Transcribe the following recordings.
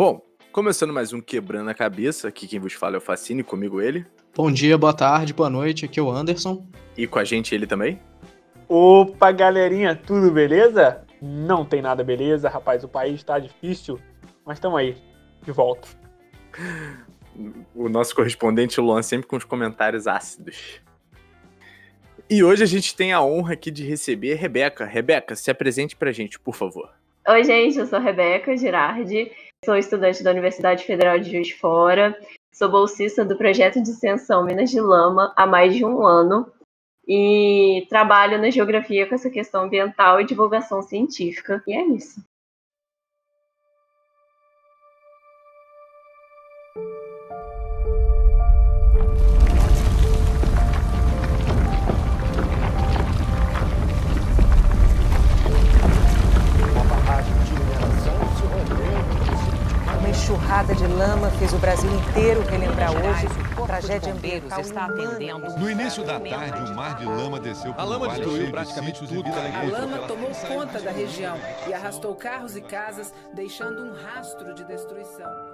Bom, começando mais um Quebrando a Cabeça, aqui quem vos fala é o Facine, comigo ele. Bom dia, boa tarde, boa noite, aqui é o Anderson. E com a gente ele também. Opa, galerinha, tudo beleza? Não tem nada beleza, rapaz, o país tá difícil, mas estamos aí, de volta. O nosso correspondente Luan sempre com os comentários ácidos. E hoje a gente tem a honra aqui de receber a Rebeca. Rebeca, se apresente pra gente, por favor. Oi, gente, eu sou a Rebeca Girardi, sou estudante da Universidade Federal de Juiz de Fora, sou bolsista do projeto de extensão Minas de Lama há mais de um ano e trabalho na geografia com essa questão ambiental e divulgação científica. E é isso. Enxurrada de lama fez o Brasil inteiro relembrar hoje a tragédia ambiental está atendendo. No início da tarde, o mar de lama desceu por A lama destruiu praticamente tudo. A lama tomou conta da região e arrastou carros e casas, deixando um rastro de destruição.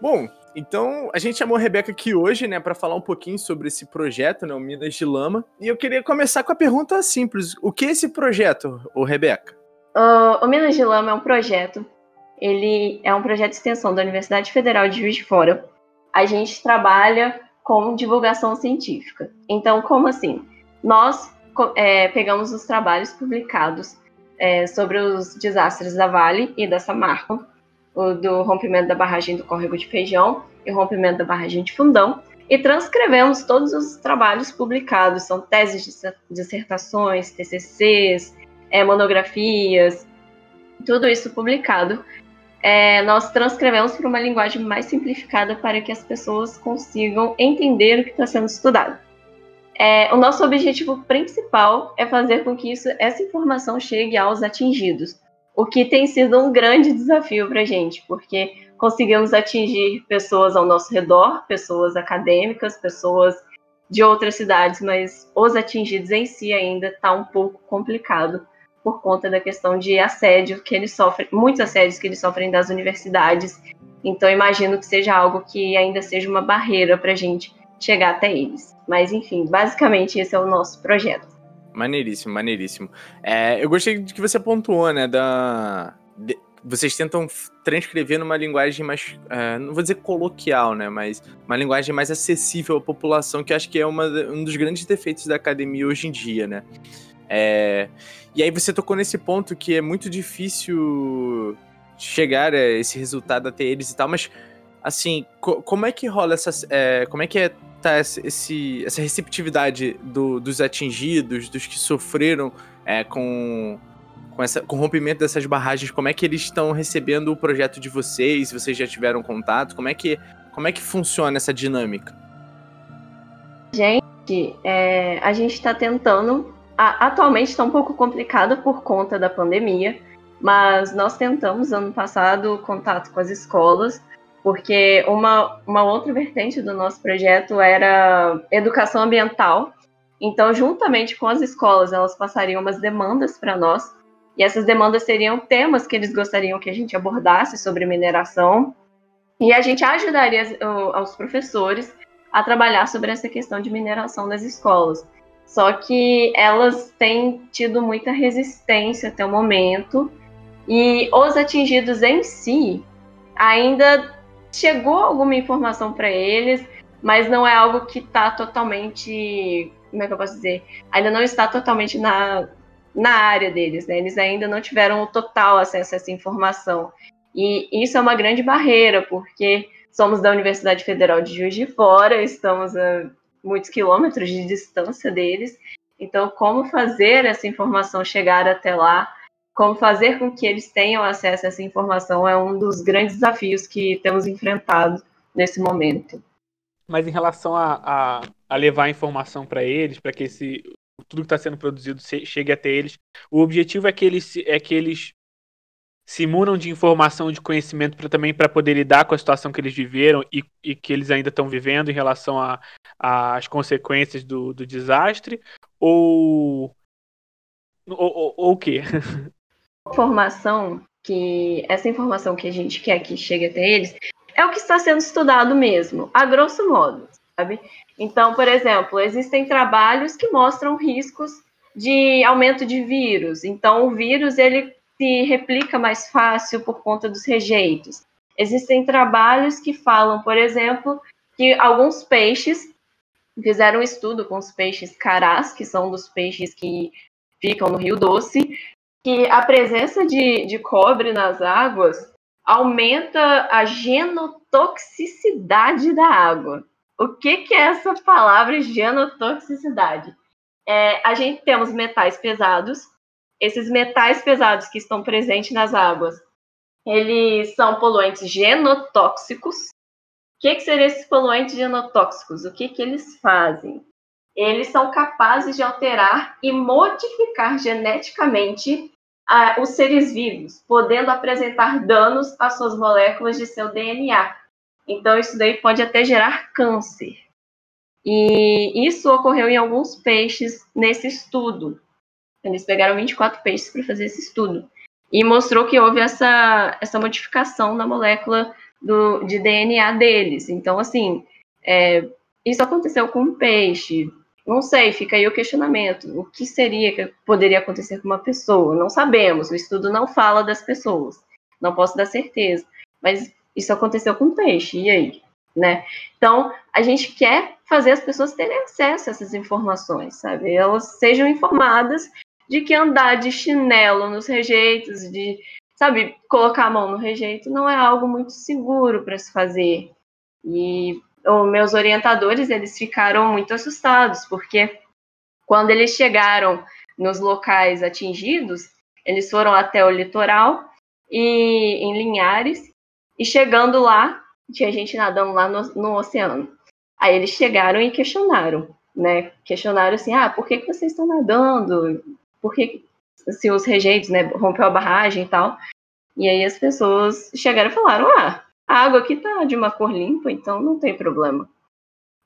Bom, então a gente chamou a Rebeca aqui hoje, né, para falar um pouquinho sobre esse projeto, né, o Minas de Lama. E eu queria começar com a pergunta simples: o que é esse projeto, ô Rebeca? Ah, o Minas de Lama é um projeto, ele é um projeto de extensão da Universidade Federal de Juiz de Fora. A gente trabalha com divulgação científica. Então, como assim? Nós é, pegamos os trabalhos publicados é, sobre os desastres da Vale e da Samarco, o do rompimento da barragem do Córrego de Feijão e o rompimento da barragem de Fundão, e transcrevemos todos os trabalhos publicados, são teses, dissertações, TCCs, é, monografias, tudo isso publicado. É, nós transcrevemos para uma linguagem mais simplificada para que as pessoas consigam entender o que está sendo estudado. É, o nosso objetivo principal é fazer com que isso, essa informação chegue aos atingidos, o que tem sido um grande desafio para a gente, porque conseguimos atingir pessoas ao nosso redor, pessoas acadêmicas, pessoas de outras cidades, mas os atingidos em si ainda está um pouco complicado por conta da questão de assédio que eles sofrem, muitos assédios que eles sofrem das universidades. Então, imagino que seja algo que ainda seja uma barreira para a gente chegar até eles. Mas, enfim, basicamente esse é o nosso projeto. Maneiríssimo, maneiríssimo. É, eu gostei de que você pontuou, né, da... de- Vocês tentam transcrever numa linguagem mais, é, não vou dizer coloquial, né, mas uma linguagem mais acessível à população, que acho que é uma, um dos grandes defeitos da academia hoje em dia, né. É, e aí você tocou nesse ponto que é muito difícil chegar a esse resultado até eles e tal, mas assim, co- como é que rola essa, é, como é que é tá esse- essa receptividade do- dos atingidos, dos que sofreram é, com, com, essa, com o rompimento dessas barragens, como é que eles estão recebendo o projeto de vocês, vocês já tiveram contato, como é que, como é que funciona essa dinâmica? Gente, é, a gente está tentando. a- atualmente está um pouco complicado por conta da pandemia, mas nós tentamos ano passado contato com as escolas, porque uma, uma outra vertente do nosso projeto era educação ambiental. Então, juntamente com as escolas, elas passariam umas demandas para nós, e essas demandas seriam temas que eles gostariam que a gente abordasse sobre mineração, e a gente ajudaria as- o- aos professores a trabalhar sobre essa questão de mineração nas escolas. Só que elas têm tido muita resistência até o momento, e os atingidos em si ainda chegou alguma informação para eles, mas não é algo que está totalmente, como é que eu posso dizer, ainda não está totalmente na, na área deles, né? Eles ainda não tiveram o total acesso a essa informação. E isso é uma grande barreira, porque somos da Universidade Federal de Juiz de Fora, estamos a muitos quilômetros de distância deles. Então, como fazer essa informação chegar até lá, como fazer com que eles tenham acesso a essa informação é um dos grandes desafios que temos enfrentado nesse momento. Mas em relação a, a, a levar a informação para eles, para que esse tudo que está sendo produzido chegue até eles, o objetivo é que eles é que eles se munam de informação, de conhecimento para também para poder lidar com a situação que eles viveram e, e que eles ainda estão vivendo em relação às consequências do, do desastre, ou Ou, o quê? Informação que essa informação que a gente quer que chegue até eles é o que está sendo estudado mesmo, a grosso modo, sabe? Então, por exemplo, existem trabalhos que mostram riscos de aumento de vírus. Então, o vírus ele se replica mais fácil por conta dos rejeitos. Existem trabalhos que falam, por exemplo, que alguns peixes fizeram um estudo com os peixes carás, que são dos peixes que ficam no Rio Doce, que a presença de, de cobre nas águas aumenta a genotoxicidade da água. O que, que é essa palavra genotoxicidade? É, a gente temos metais pesados. Esses metais pesados que estão presentes nas águas, eles são poluentes genotóxicos. O que, que seriam esses poluentes genotóxicos? O que, que eles fazem? Eles são capazes de alterar e modificar geneticamente uh, os seres vivos, podendo apresentar danos às suas moléculas de seu DNA. Então, isso daí pode até gerar câncer. E isso ocorreu em alguns peixes nesse estudo. Eles pegaram 24 peixes para fazer esse estudo. E mostrou que houve essa, essa modificação na molécula do, de DNA deles. Então, assim, é, isso aconteceu com um peixe, não sei, fica aí o questionamento. O que seria que poderia acontecer com uma pessoa? Não sabemos. O estudo não fala das pessoas. Não posso dar certeza. Mas isso aconteceu com peixe. E aí? Né? Então, a gente quer fazer as pessoas terem acesso a essas informações, sabe? Elas sejam informadas de que andar de chinelo nos rejeitos, de, sabe, colocar a mão no rejeito, não é algo muito seguro para se fazer. E os meus orientadores eles ficaram muito assustados, porque quando eles chegaram nos locais atingidos, eles foram até o litoral e em Linhares, e chegando lá, tinha gente nadando lá no, no oceano. Aí eles chegaram e questionaram, né? Questionaram assim, ah, por que, que vocês estão nadando? Por que, assim, os rejeitos, né, rompeu a barragem e tal. E aí as pessoas chegaram e falaram, ah, a água aqui tá de uma cor limpa, então não tem problema.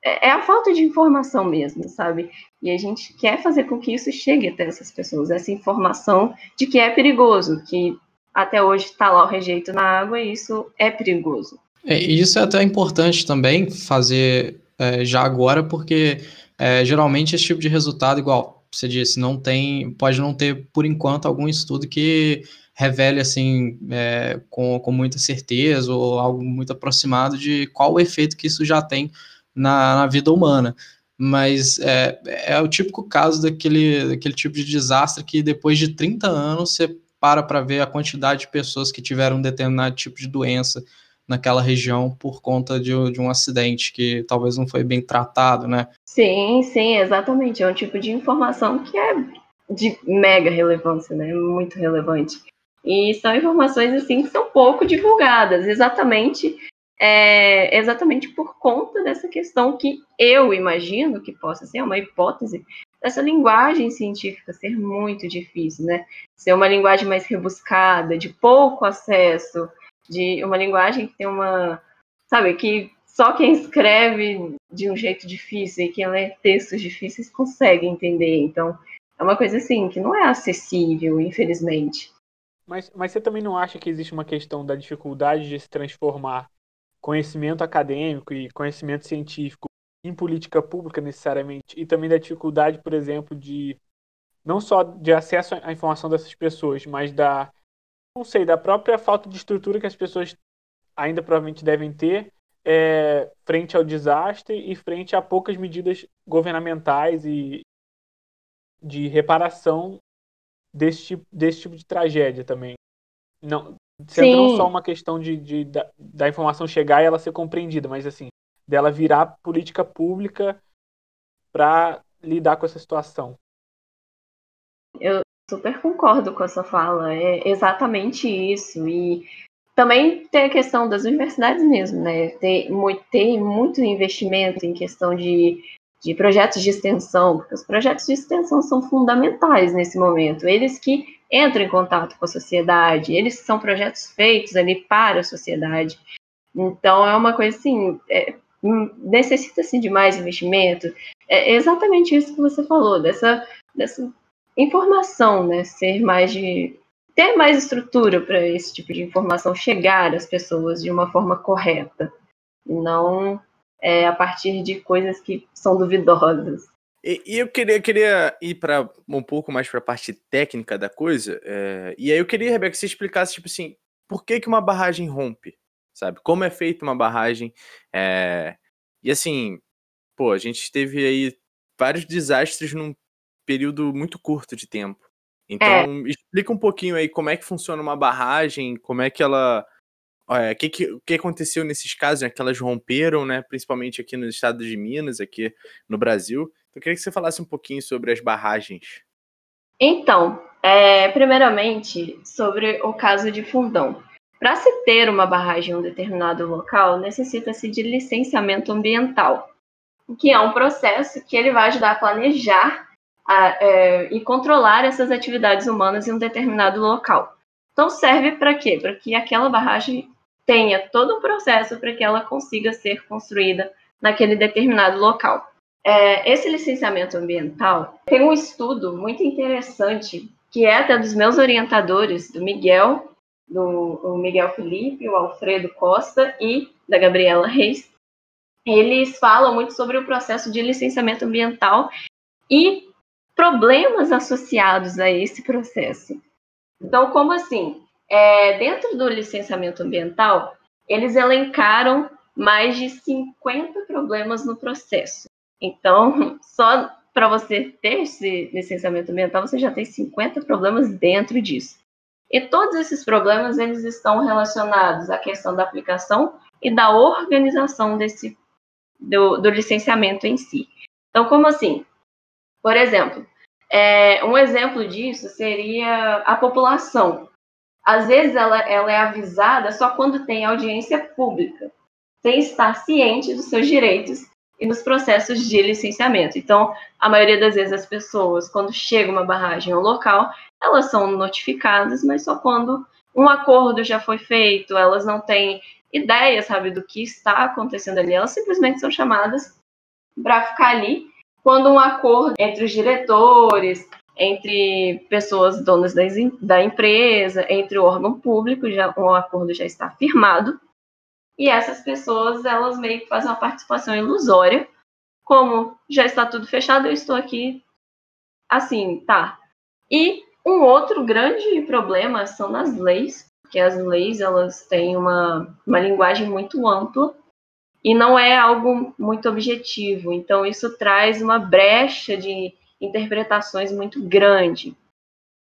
É, é a falta de informação mesmo, sabe? E a gente quer fazer com que isso chegue até essas pessoas, essa informação de que é perigoso, que até hoje está lá o rejeito na água e isso é perigoso. É, isso é até importante também fazer é, já agora, porque é, geralmente esse tipo de resultado, igual você disse, não tem, pode não ter por enquanto algum estudo que revele assim é, com, com muita certeza ou algo muito aproximado de qual o efeito que isso já tem na, na vida humana. Mas é, é o típico caso daquele, daquele tipo de desastre que depois de 30 anos você para para ver a quantidade de pessoas que tiveram um determinado tipo de doença naquela região por conta de, de, um acidente que talvez não foi bem tratado, né? Sim, sim, exatamente. É um tipo de informação que é de mega relevância, né? Muito relevante. E são informações assim que são pouco divulgadas, exatamente é, exatamente por conta dessa questão que eu imagino que possa ser uma hipótese dessa linguagem científica ser muito difícil, né? Ser uma linguagem mais rebuscada, de pouco acesso, de uma linguagem que tem uma, sabe, que só quem escreve de um jeito difícil e quem lê textos difíceis consegue entender. Então, é uma coisa assim que não é acessível, infelizmente. Mas, mas você também não acha que existe uma questão da dificuldade de se transformar conhecimento acadêmico e conhecimento científico em política pública necessariamente, e também da dificuldade, por exemplo, de não só de acesso à informação dessas pessoas, mas da não sei, da própria falta de estrutura que as pessoas ainda provavelmente devem ter é, frente ao desastre e frente a poucas medidas governamentais e de reparação desse tipo, desse tipo de tragédia também. Não, sendo não só uma questão de, de da, da, informação chegar e ela ser compreendida, mas assim, dela virar política pública para lidar com essa situação. Eu super concordo com essa fala, é exatamente isso. E também tem a questão das universidades mesmo, né? Tem muito, tem muito investimento em questão de de projetos de extensão, porque os projetos de extensão são fundamentais nesse momento. Eles que entram em contato com a sociedade, eles são projetos feitos ali para a sociedade. Então, é uma coisa assim, é, necessita-se de mais investimento. É exatamente isso que você falou, dessa, dessa informação, né? Ser mais de ter mais estrutura para esse tipo de informação chegar às pessoas de uma forma correta, não é, a partir de coisas que são duvidosas. E, e eu queria, queria ir para um pouco mais para a parte técnica da coisa. É, e aí eu queria, Rebeca, que você explicasse, tipo assim, por que, que uma barragem rompe? Sabe? Como é feita uma barragem? É, e assim, pô, a gente teve aí vários desastres num período muito curto de tempo. Então, é. explica um pouquinho aí como é que funciona uma barragem, como é que ela. O é, que, que, que aconteceu nesses casos, né? Que elas romperam, né? Principalmente aqui no estado de Minas, aqui no Brasil. Então, eu queria que você falasse um pouquinho sobre as barragens. Então, é, primeiramente, sobre o caso de Fundão. Para se ter uma barragem em um determinado local, necessita-se de licenciamento ambiental, que é um processo que ele vai ajudar a planejar a, é, e controlar essas atividades humanas em um determinado local. Então serve para quê? Para que aquela barragem tenha todo um processo para que ela consiga ser construída naquele determinado local. É, esse licenciamento ambiental tem um estudo muito interessante que é até dos meus orientadores, do Miguel, do Miguel Felipe, o Alfredo Costa e da Gabriela Reis. Eles falam muito sobre o processo de licenciamento ambiental e problemas associados a esse processo. Então, como assim? É, dentro do licenciamento ambiental, eles elencaram mais de 50 problemas no processo. Então, só para você ter esse licenciamento ambiental, você já tem 50 problemas dentro disso. E todos esses problemas eles estão relacionados à questão da aplicação e da organização desse do, do licenciamento em si. Então, como assim? Por exemplo, é, um exemplo disso seria a população. Às vezes ela, ela é avisada só quando tem audiência pública, sem estar ciente dos seus direitos e dos processos de licenciamento. Então, a maioria das vezes as pessoas, quando chega uma barragem ao local, elas são notificadas, mas só quando um acordo já foi feito, elas não têm ideia, sabe, do que está acontecendo ali, elas simplesmente são chamadas para ficar ali quando um acordo entre os diretores, entre pessoas donas da, da empresa, entre o órgão público, já um acordo já está firmado, e essas pessoas, elas meio que fazem uma participação ilusória, como já está tudo fechado, eu estou aqui assim, tá. E um outro grande problema são nas leis, que as leis elas têm uma, uma linguagem muito ampla e não é algo muito objetivo. Então, isso traz uma brecha de interpretações muito grande.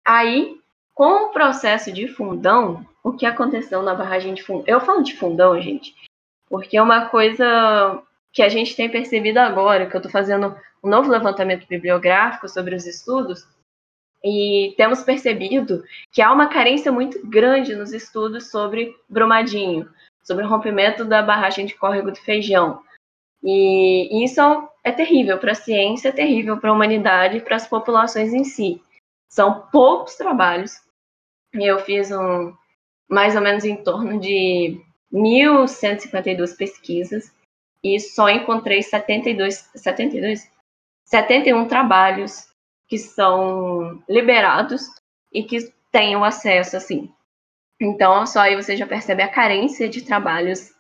Aí, com o processo de fundão, o que aconteceu na barragem de fundão? Eu falo de fundão, gente, porque é uma coisa que a gente tem percebido agora, que eu estou fazendo um novo levantamento bibliográfico sobre os estudos, e temos percebido que há uma carência muito grande nos estudos sobre Brumadinho, sobre o rompimento da barragem de córrego do Feijão. E isso é terrível para a ciência, é terrível para a humanidade para as populações em si. São poucos trabalhos. Eu fiz um, mais ou menos em torno de 1.152 pesquisas e só encontrei 72, 72, 71 trabalhos que são liberados e que tenham acesso, assim, então, só aí você já percebe a carência de trabalhos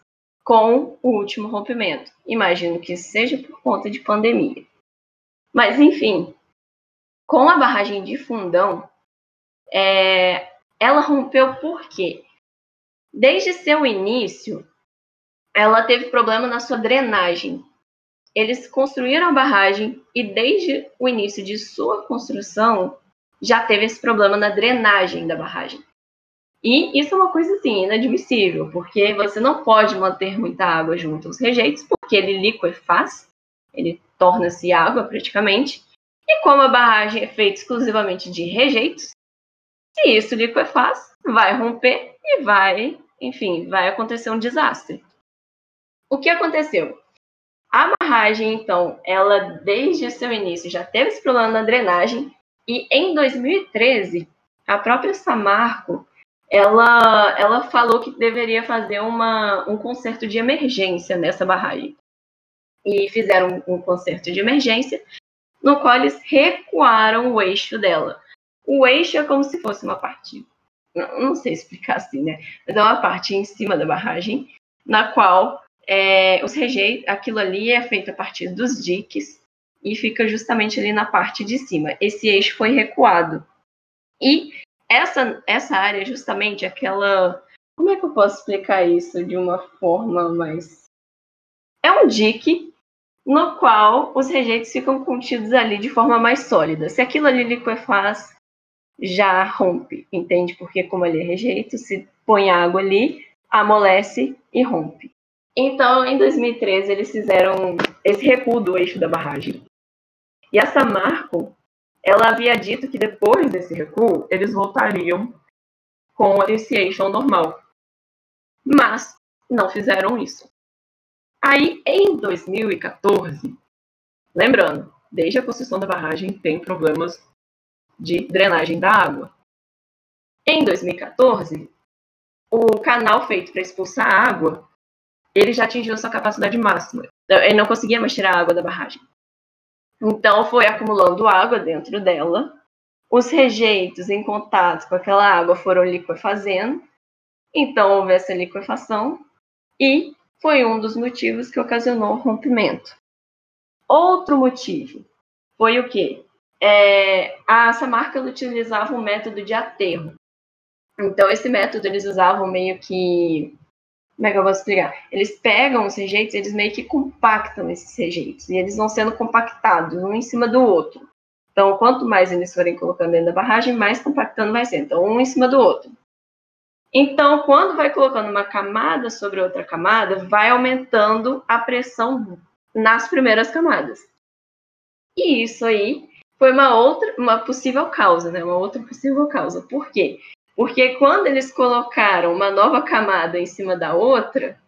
com o último rompimento. Imagino que seja por conta de pandemia. Mas, enfim, com a barragem de Fundão, é, ela rompeu por quê? Desde seu início, ela teve problema na sua drenagem. Eles construíram a barragem e desde o início de sua construção já teve esse problema na drenagem da barragem. E isso é uma coisa assim, inadmissível, porque você não pode manter muita água junto aos rejeitos, porque ele liquefaz, ele torna-se água praticamente. E como a barragem é feita exclusivamente de rejeitos, se isso liquefaz, vai romper e vai, enfim, vai acontecer um desastre. O que aconteceu? A barragem, então, ela desde o seu início já teve esse problema na drenagem e em 2013 a própria Samarco ela, ela falou que deveria fazer uma, um concerto de emergência nessa barragem. E fizeram um, um concerto de emergência, no qual eles recuaram o eixo dela. O eixo é como se fosse uma parte, não, não sei explicar assim, né? Mas é uma parte em cima da barragem, na qual é, os rejeitos, aquilo ali é feito a partir dos diques e fica justamente ali na parte de cima. Esse eixo foi recuado. E essa, essa área é justamente aquela. Como é que eu posso explicar isso de uma forma mais. É um dique no qual os rejeitos ficam contidos ali de forma mais sólida. Se aquilo ali liquefaz, já rompe, entende? Porque como ele é rejeito, se põe água ali, amolece e rompe. Então, em 2013, eles fizeram esse recuo do eixo da barragem. E a Samarco, ela havia dito que depois desse recuo, eles voltariam com esse eixo normal. Mas não fizeram isso. Aí, em 2014, lembrando, desde a construção da barragem tem problemas de drenagem da água. Em 2014, o canal feito para expulsar a água, ele já atingiu sua capacidade máxima. Ele não conseguia mais tirar a água da barragem. Então foi acumulando água dentro dela. Os rejeitos em contato com aquela água foram liquefazendo. Então houve essa liquefação e foi um dos motivos que ocasionou o rompimento. Outro motivo foi o quê? É, a Samarca utilizava um método de aterro. Então, esse método eles usavam meio que como é que eu vou explicar? Eles pegam os rejeitos, eles meio que compactam esses rejeitos, e eles vão sendo compactados um em cima do outro. Então, quanto mais eles forem colocando dentro da barragem, mais compactando vai ser. Então, um em cima do outro. Então, quando vai colocando uma camada sobre outra camada, vai aumentando a pressão nas primeiras camadas. E isso aí foi uma outra, uma possível causa, né? Uma outra possível causa. Por quê? Porque quando eles colocaram uma nova camada em cima da outra,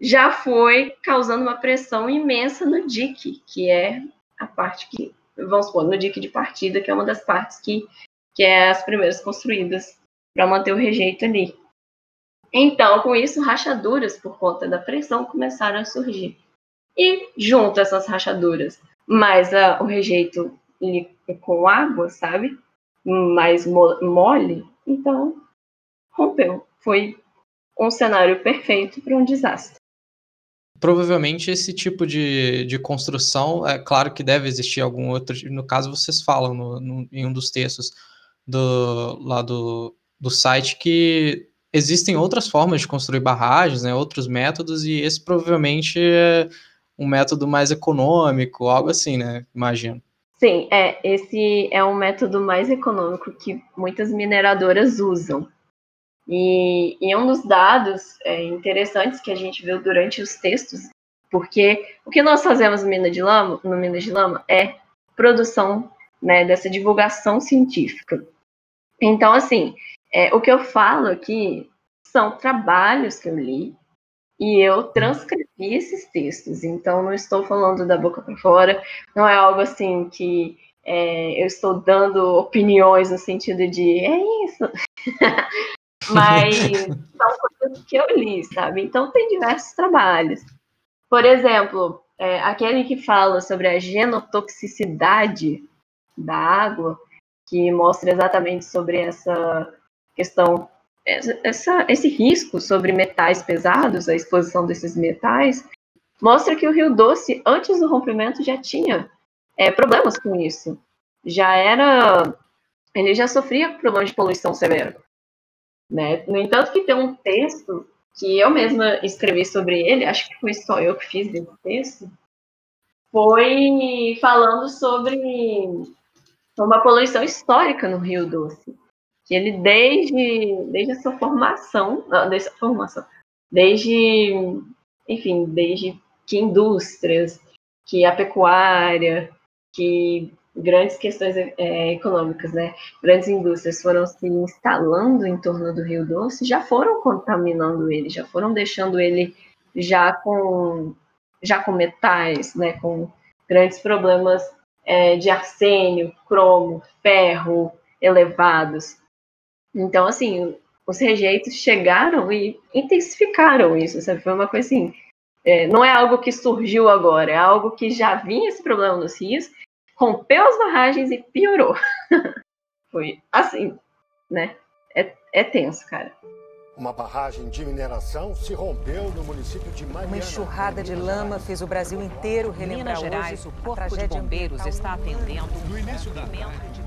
já foi causando uma pressão imensa no dique, que é a parte que, vamos supor, no dique de partida, que é uma das partes que, que é as primeiras construídas para manter o rejeito ali. Então, com isso, rachaduras por conta da pressão começaram a surgir. E junto a essas rachaduras, mais a, o rejeito com água, sabe? Mais mole, então, rompeu. Foi um cenário perfeito para um desastre. Provavelmente esse tipo de, de construção, é claro que deve existir algum outro, no caso vocês falam no, no, em um dos textos do, lá do, do site que existem outras formas de construir barragens, né, outros métodos, e esse provavelmente é um método mais econômico, algo assim, né, imagino. Sim, é, esse é um método mais econômico que muitas mineradoras usam. E, e um dos dados é, interessantes que a gente viu durante os textos, porque o que nós fazemos no Minas de Lama, no Minas de Lama é produção né, dessa divulgação científica. Então, assim, é, o que eu falo aqui são trabalhos que eu li, e eu transcrevi esses textos, então não estou falando da boca para fora, não é algo assim que é, eu estou dando opiniões no sentido de é isso, mas são coisas que eu li, sabe? Então tem diversos trabalhos. Por exemplo, é, aquele que fala sobre a genotoxicidade da água, que mostra exatamente sobre essa questão essa, esse risco sobre metais pesados, a exposição desses metais, mostra que o Rio Doce, antes do rompimento, já tinha é, problemas com isso. Já era. Ele já sofria problemas de poluição severa. Né? No entanto, que tem um texto que eu mesma escrevi sobre ele, acho que foi só eu que fiz esse texto, foi falando sobre uma poluição histórica no Rio Doce que ele desde, desde a sua formação, não, desde a formação, desde, enfim, desde que indústrias, que a pecuária, que grandes questões é, econômicas, né? Grandes indústrias foram se instalando em torno do Rio Doce, já foram contaminando ele, já foram deixando ele já com já com metais, né? Com grandes problemas é, de arsênio, cromo, ferro elevados. Então, assim, os rejeitos chegaram e intensificaram isso, sabe? Foi uma coisa assim. É, não é algo que surgiu agora, é algo que já vinha esse problema nos rios rompeu as barragens e piorou. Foi assim, né? É, é tenso, cara. Uma barragem de mineração se rompeu no município de Mariana. Uma enxurrada de lama fez o Brasil inteiro relembrar Minas Gerais, hoje o a Corpo de Bombeiros está atendendo No início da tarde,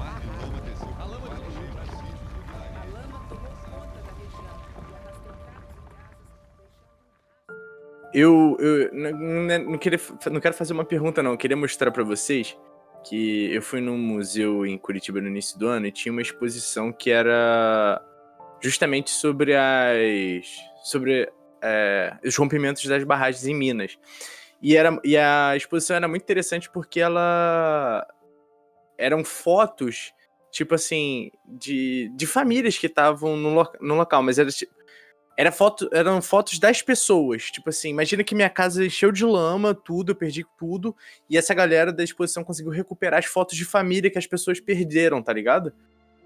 Eu, eu não, não- queria, não quero fazer uma pergunta, não. Eu queria mostrar pra vocês que eu fui num museu em Curitiba no início do ano e tinha uma exposição que era justamente sobre as. sobre é, os rompimentos das barragens em Minas. E, era, e a exposição era muito interessante porque ela. eram fotos, tipo assim, de, de famílias que estavam no, lo- no local, mas era. Era foto, eram fotos das pessoas. Tipo assim, imagina que minha casa encheu de lama, tudo, eu perdi tudo. E essa galera da exposição conseguiu recuperar as fotos de família que as pessoas perderam, tá ligado?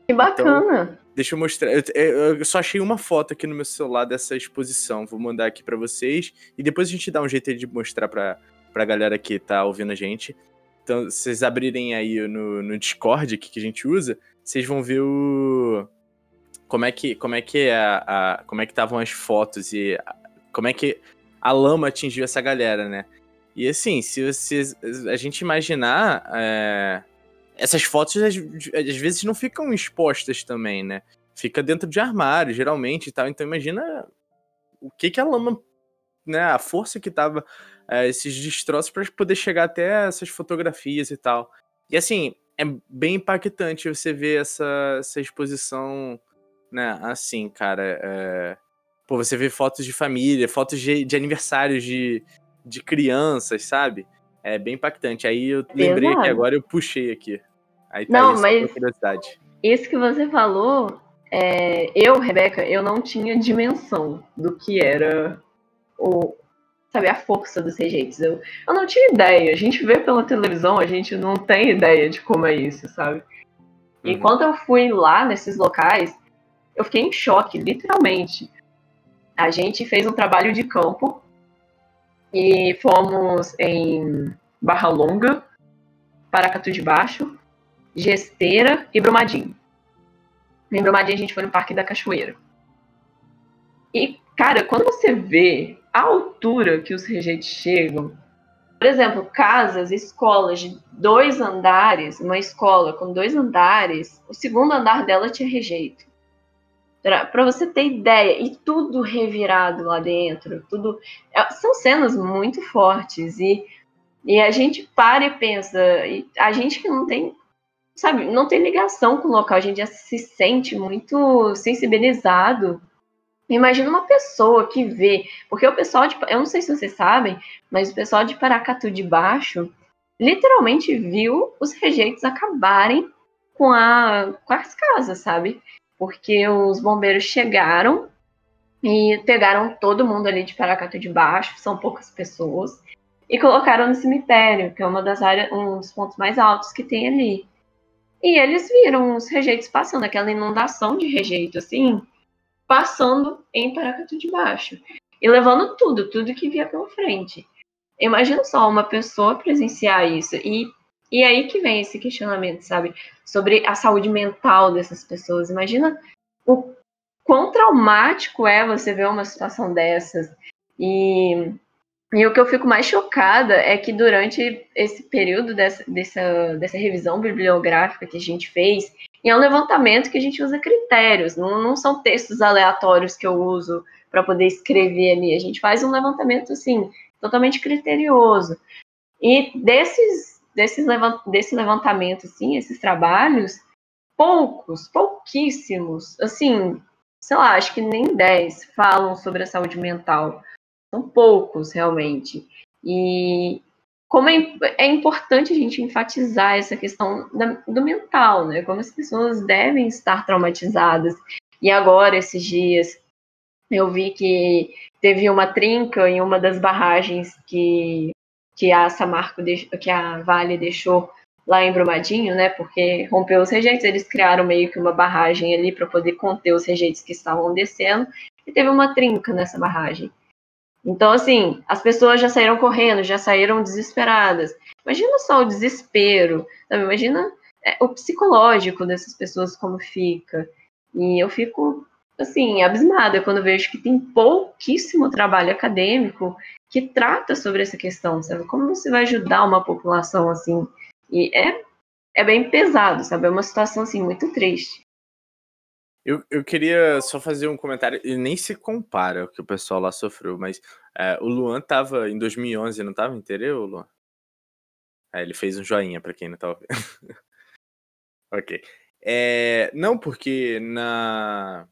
Que bacana. Deixa eu mostrar. Eu, eu- só achei uma foto aqui no meu celular dessa exposição. Vou mandar aqui pra vocês. E depois a gente dá um jeito de mostrar pra, pra galera que tá ouvindo a gente. Então, vocês abrirem aí no, no Discord aqui que a gente usa, vocês vão ver o. Como é que, como é que é a, a- como é que estavam as fotos e a- como é que a lama atingiu essa galera, né? E assim, se vocês, a gente imaginar, é, essas fotos às, às vezes não ficam expostas também, né? Fica dentro de armário, geralmente e tal. Então imagina o que que a lama, né? A força que tava é, esses destroços para poder chegar até essas fotografias e tal. E assim, é bem impactante você ver essa, essa exposição, né? Assim, cara. é, Pô, você vê fotos de família, fotos de, de aniversários de, de crianças, sabe? É bem impactante. Aí eu lembrei aqui Pesado. agora, eu puxei aqui. Aí tá Não, mas- curiosidade. Isso que você falou, é, eu, Rebeca, eu não tinha dimensão do que era o, sabe, a força dos rejeitos. Eu, eu não tinha ideia. A gente vê pela televisão, a gente não tem ideia de como é isso, sabe? E Uhum. quando eu fui lá nesses locais, eu fiquei em choque, literalmente. A gente fez um trabalho de campo e fomos em Barra Longa, Paracatu de Baixo, Gesteira e Brumadinho. Em Brumadinho a gente foi no Parque da Cachoeira. E, cara, quando você vê a altura que os rejeitos chegam, por exemplo, casas, escolas de dois andares, uma escola com dois andares, o segundo andar dela tinha rejeito. Pra você ter ideia, e tudo revirado lá dentro, tudo. é, São cenas muito fortes, e, e a gente para e pensa, e a gente que não tem sabe, não tem ligação com o local, a gente já se sente muito sensibilizado. Imagina uma pessoa que vê, porque o pessoal de, eu não sei se vocês sabem, mas o pessoal de Paracatu de Baixo literalmente viu os rejeitos acabarem com, a, com as casas, sabe? Porque os bombeiros chegaram e pegaram todo mundo ali de Paracatu de Baixo, são poucas pessoas, e colocaram no cemitério, que é uma das áreas, um dos pontos mais altos que tem ali. E eles viram os rejeitos passando, aquela inundação de rejeito, assim, passando em Paracatu de Baixo. E levando tudo, tudo que via pela frente. Imagina só uma pessoa presenciar isso. E, e aí que vem esse questionamento, sabe? Sobre a saúde mental dessas pessoas. Imagina o quão traumático é você ver uma situação dessas. E, e o que eu fico mais chocada é que durante esse período dessa, dessa, dessa revisão bibliográfica que a gente fez, e é um levantamento que a gente usa critérios, não, não são textos aleatórios que eu uso para poder escrever ali. A gente faz um levantamento assim, totalmente criterioso. E desses, desses desse levantamento, assim, esses trabalhos, poucos, pouquíssimos, assim, sei lá, acho que nem 10 falam sobre a saúde mental. São poucos, realmente. E como é, é importante a gente enfatizar essa questão da, do mental, né? Como as pessoas devem estar traumatizadas. E agora, esses dias, eu vi que teve uma trinca em uma das barragens que, que a Samarco, que a Vale deixou lá em Brumadinho, né? Porque rompeu os rejeitos, eles criaram meio que uma barragem ali para poder conter os rejeitos que estavam descendo, e teve uma trinca nessa barragem. Então, assim, as pessoas já saíram correndo, já saíram desesperadas. Imagina só o desespero, sabe? Imagina é, o psicológico dessas pessoas como fica. E eu fico, assim, abismada quando vejo que tem pouquíssimo trabalho acadêmico que trata sobre essa questão, sabe? Como você vai ajudar uma população assim? E é, é bem pesado, sabe? É uma situação, assim, muito triste. Eu, eu queria só fazer um comentário, e nem se compara o que o pessoal lá sofreu, mas é, o Luan tava em 2011, não tava inteiro, Luan? É, ele fez um joinha pra quem não tá ok. É, não, porque na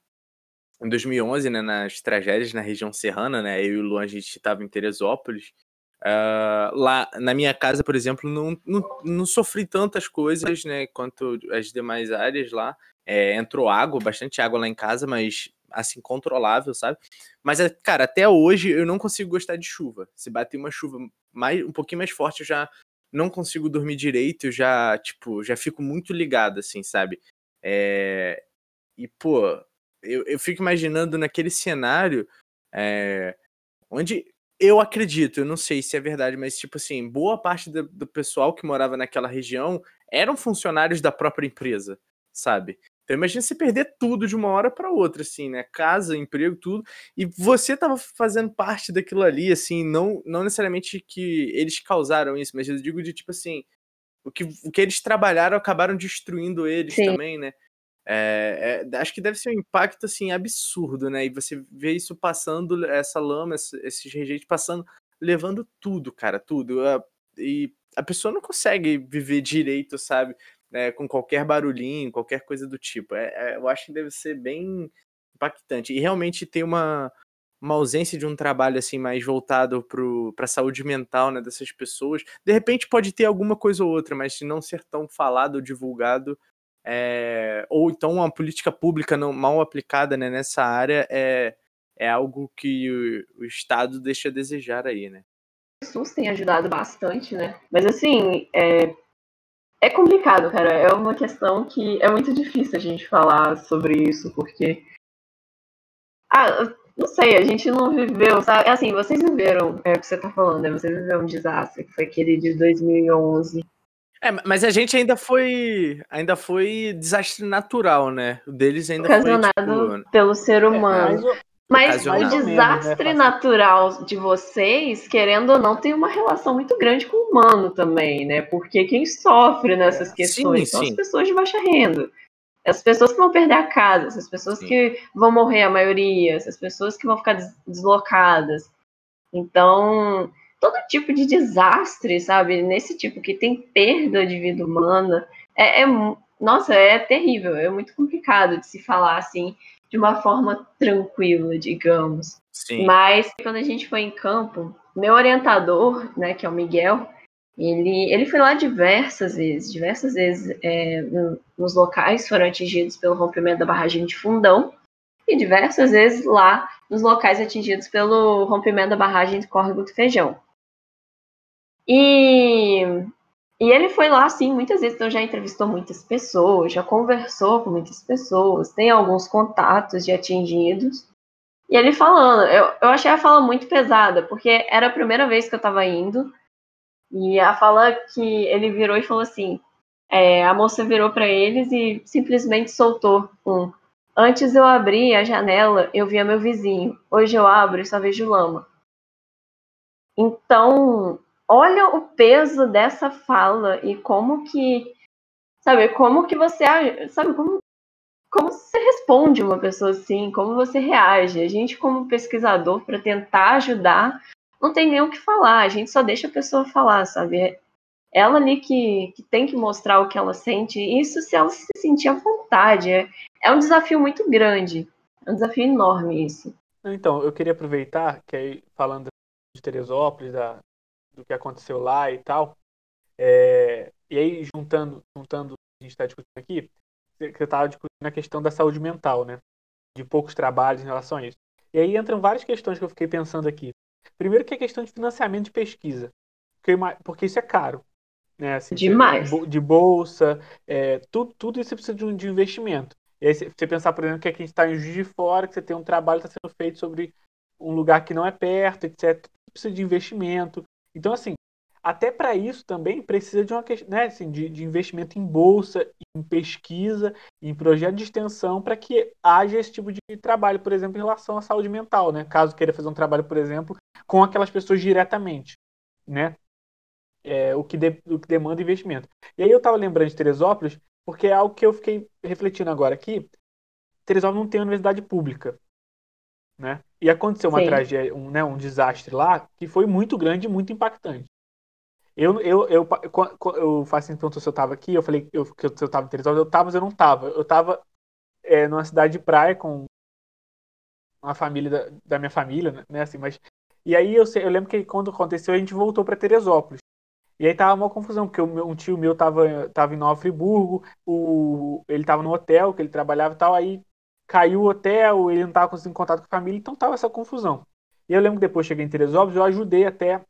em 2011, né, nas tragédias na região serrana, né, eu e o Luan, a gente estava em Teresópolis, uh, lá na minha casa, por exemplo, não, não, não, sofri tantas coisas, né, quanto as demais áreas lá, é, entrou água, bastante água lá em casa, mas assim, controlável, sabe? Mas, é, cara, até hoje eu não consigo gostar de chuva. Se bater uma chuva mais, um pouquinho mais forte, eu já não consigo dormir direito, eu já, tipo, já fico muito ligado, assim, sabe? É... E, pô, eu, eu fico imaginando naquele cenário é... onde eu acredito, eu não sei se é verdade, mas, tipo assim, boa parte do, do pessoal que morava naquela região eram funcionários da própria empresa, sabe? Então imagina você perder tudo de uma hora para outra, assim, né? Casa, emprego, tudo. E você tava fazendo parte daquilo ali, assim, não, não necessariamente que eles causaram isso, mas eu digo de tipo assim, o que, o que eles trabalharam acabaram destruindo eles Sim. também, né? É, é, acho que deve ser um impacto assim absurdo, né? E você vê isso passando, essa lama, esses rejeitos passando, levando tudo, cara, tudo. E a pessoa não consegue viver direito, sabe? é, com qualquer barulhinho, qualquer coisa do tipo. É, é, eu acho que deve ser bem impactante. E realmente tem uma, uma ausência de um trabalho assim mais voltado para a saúde mental né, dessas pessoas. De repente pode ter alguma coisa ou outra, mas se não ser tão falado ou divulgado, é, ou então uma política pública não, mal aplicada né, nessa área é, é algo que o, o Estado deixa a desejar aí, né? O SUS tem ajudado bastante, né? Mas assim, é, é complicado, cara. É uma questão que é muito difícil a gente falar sobre isso, porque. Ah, não sei, a gente não viveu, sabe? Assim, vocês viveram, é o que você tá falando, né? Você viveu um desastre, que foi aquele de 2011. É, mas a gente ainda foi, ainda foi desastre natural, né? O deles ainda Ocasionado foi, tipo... pelo ser é, humano. É, mas o desastre mesmo, né? natural de vocês, querendo ou não, tem uma relação muito grande com o humano também, né? Porque quem sofre nessas questões sim, são sim. as pessoas de baixa renda. As pessoas que vão perder a casa, essas pessoas sim. que vão morrer, a maioria, essas pessoas que vão ficar deslocadas. Então, todo tipo de desastre, sabe? Nesse tipo que tem perda de vida humana, é, é nossa, é terrível, é muito complicado de se falar assim de uma forma tranquila, digamos. Sim. Mas quando a gente foi em campo, meu orientador, né, que é o Miguel, ele, ele foi lá diversas vezes, diversas vezes é, nos locais foram atingidos pelo rompimento da barragem de Fundão e diversas vezes lá nos locais atingidos pelo rompimento da barragem de Córrego do Feijão. E e ele foi lá, sim, muitas vezes, então já entrevistou muitas pessoas, já conversou com muitas pessoas, tem alguns contatos de atingidos. E ele falando, eu, eu achei a fala muito pesada, porque era a primeira vez que eu tava indo, e a fala que ele virou e falou assim: é, a moça virou para eles e simplesmente soltou um. Antes eu abri a janela, eu via meu vizinho. Hoje eu abro e só vejo lama. Então, olha o peso dessa fala e como que, sabe, como que você, sabe, como, como você responde uma pessoa assim, como você reage. A gente, como pesquisador, para tentar ajudar, não tem nem o que falar, a gente só deixa a pessoa falar, sabe? Ela ali que, que tem que mostrar o que ela sente, isso se ela se sentir à vontade. É, é um desafio muito grande, é um desafio enorme isso. Então, eu queria aproveitar que aí, falando de Teresópolis, da, do que aconteceu lá e tal. É, e aí, juntando, juntando o que a gente está discutindo aqui, você estava discutindo a questão da saúde mental, né? De poucos trabalhos em relação a isso. E aí entram várias questões que eu fiquei pensando aqui. Primeiro que é a questão de financiamento de pesquisa. Porque, porque isso é caro. Né? Assim, Demais. De bolsa, é, tudo, tudo isso precisa de um de investimento. E aí você pensar, por exemplo, que aqui a gente está em Juiz de Fora, que você tem um trabalho que está sendo feito sobre um lugar que não é perto, etc. Precisa de investimento. Então, assim, até para isso também precisa de uma né, assim, de, de, investimento em bolsa, em pesquisa, em projeto de extensão para que haja esse tipo de trabalho, por exemplo, em relação à saúde mental, né? Caso queira fazer um trabalho, por exemplo, com aquelas pessoas diretamente, né? É, o, que de, o que demanda investimento. E aí eu estava lembrando de Teresópolis, porque é algo que eu fiquei refletindo agora aqui. Teresópolis não tem universidade pública, né? E aconteceu uma Sim. tragédia, um, né, um desastre lá que foi muito grande e muito impactante. Eu, eu, eu, eu, o Facinho perguntou se eu tava aqui, eu falei eu, que eu tava em Teresópolis, eu tava, mas eu não tava. Eu tava é, numa cidade de praia com uma família da, da minha família, né, assim, mas... E aí eu, eu lembro que quando aconteceu, a gente voltou para Teresópolis. E aí tava uma confusão, porque um tio meu tava, tava em Nova Friburgo, o, ele tava no hotel que ele trabalhava e tal, aí caiu o hotel, ele não tava conseguindo contato com a família, então tava essa confusão. E eu lembro que depois cheguei em Teresópolis, eu ajudei até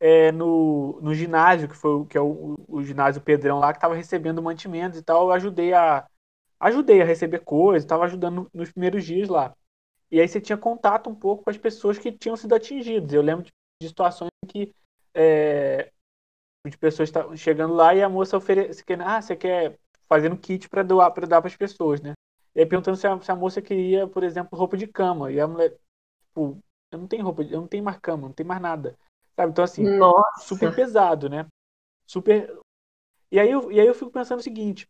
é, no, no ginásio, que foi que é o, o ginásio Pedrão lá, que estava recebendo mantimentos e tal, eu ajudei a ajudei a receber coisas, estava ajudando nos primeiros dias lá. E aí você tinha contato um pouco com as pessoas que tinham sido atingidas. Eu lembro de, de situações que é, de pessoas chegando lá e a moça oferece, ah, você quer fazendo kit para doar para dar para as pessoas, né? E aí perguntando se a, se a, moça queria, por exemplo, roupa de cama. E a mulher, tipo, eu não tenho roupa, eu não tenho mais cama, não tenho mais nada. Sabe? Então, assim, Nossa. super pesado, né? Super. E aí, eu, e aí eu fico pensando o seguinte: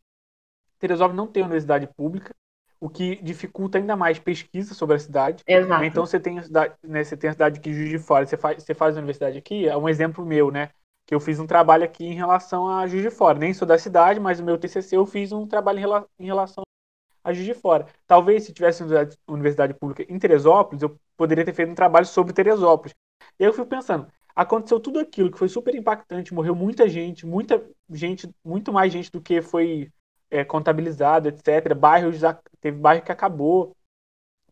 Teresópolis não tem universidade pública, o que dificulta ainda mais pesquisa sobre a cidade. Exato. Então você tem a cidade, né, você tem a cidade que Juiz de Fora, você faz, você faz a universidade aqui, é um exemplo meu, né? Que eu fiz um trabalho aqui em relação a Juiz de Fora. Nem sou da cidade, mas o meu TCC eu fiz um trabalho em relação a de Fora. Talvez se tivesse universidade, universidade pública em Teresópolis, eu poderia ter feito um trabalho sobre Teresópolis. E eu fico pensando, aconteceu tudo aquilo que foi super impactante, morreu muita gente, muita gente, muito mais gente do que foi é, contabilizado, etc. Bairros teve bairro que acabou,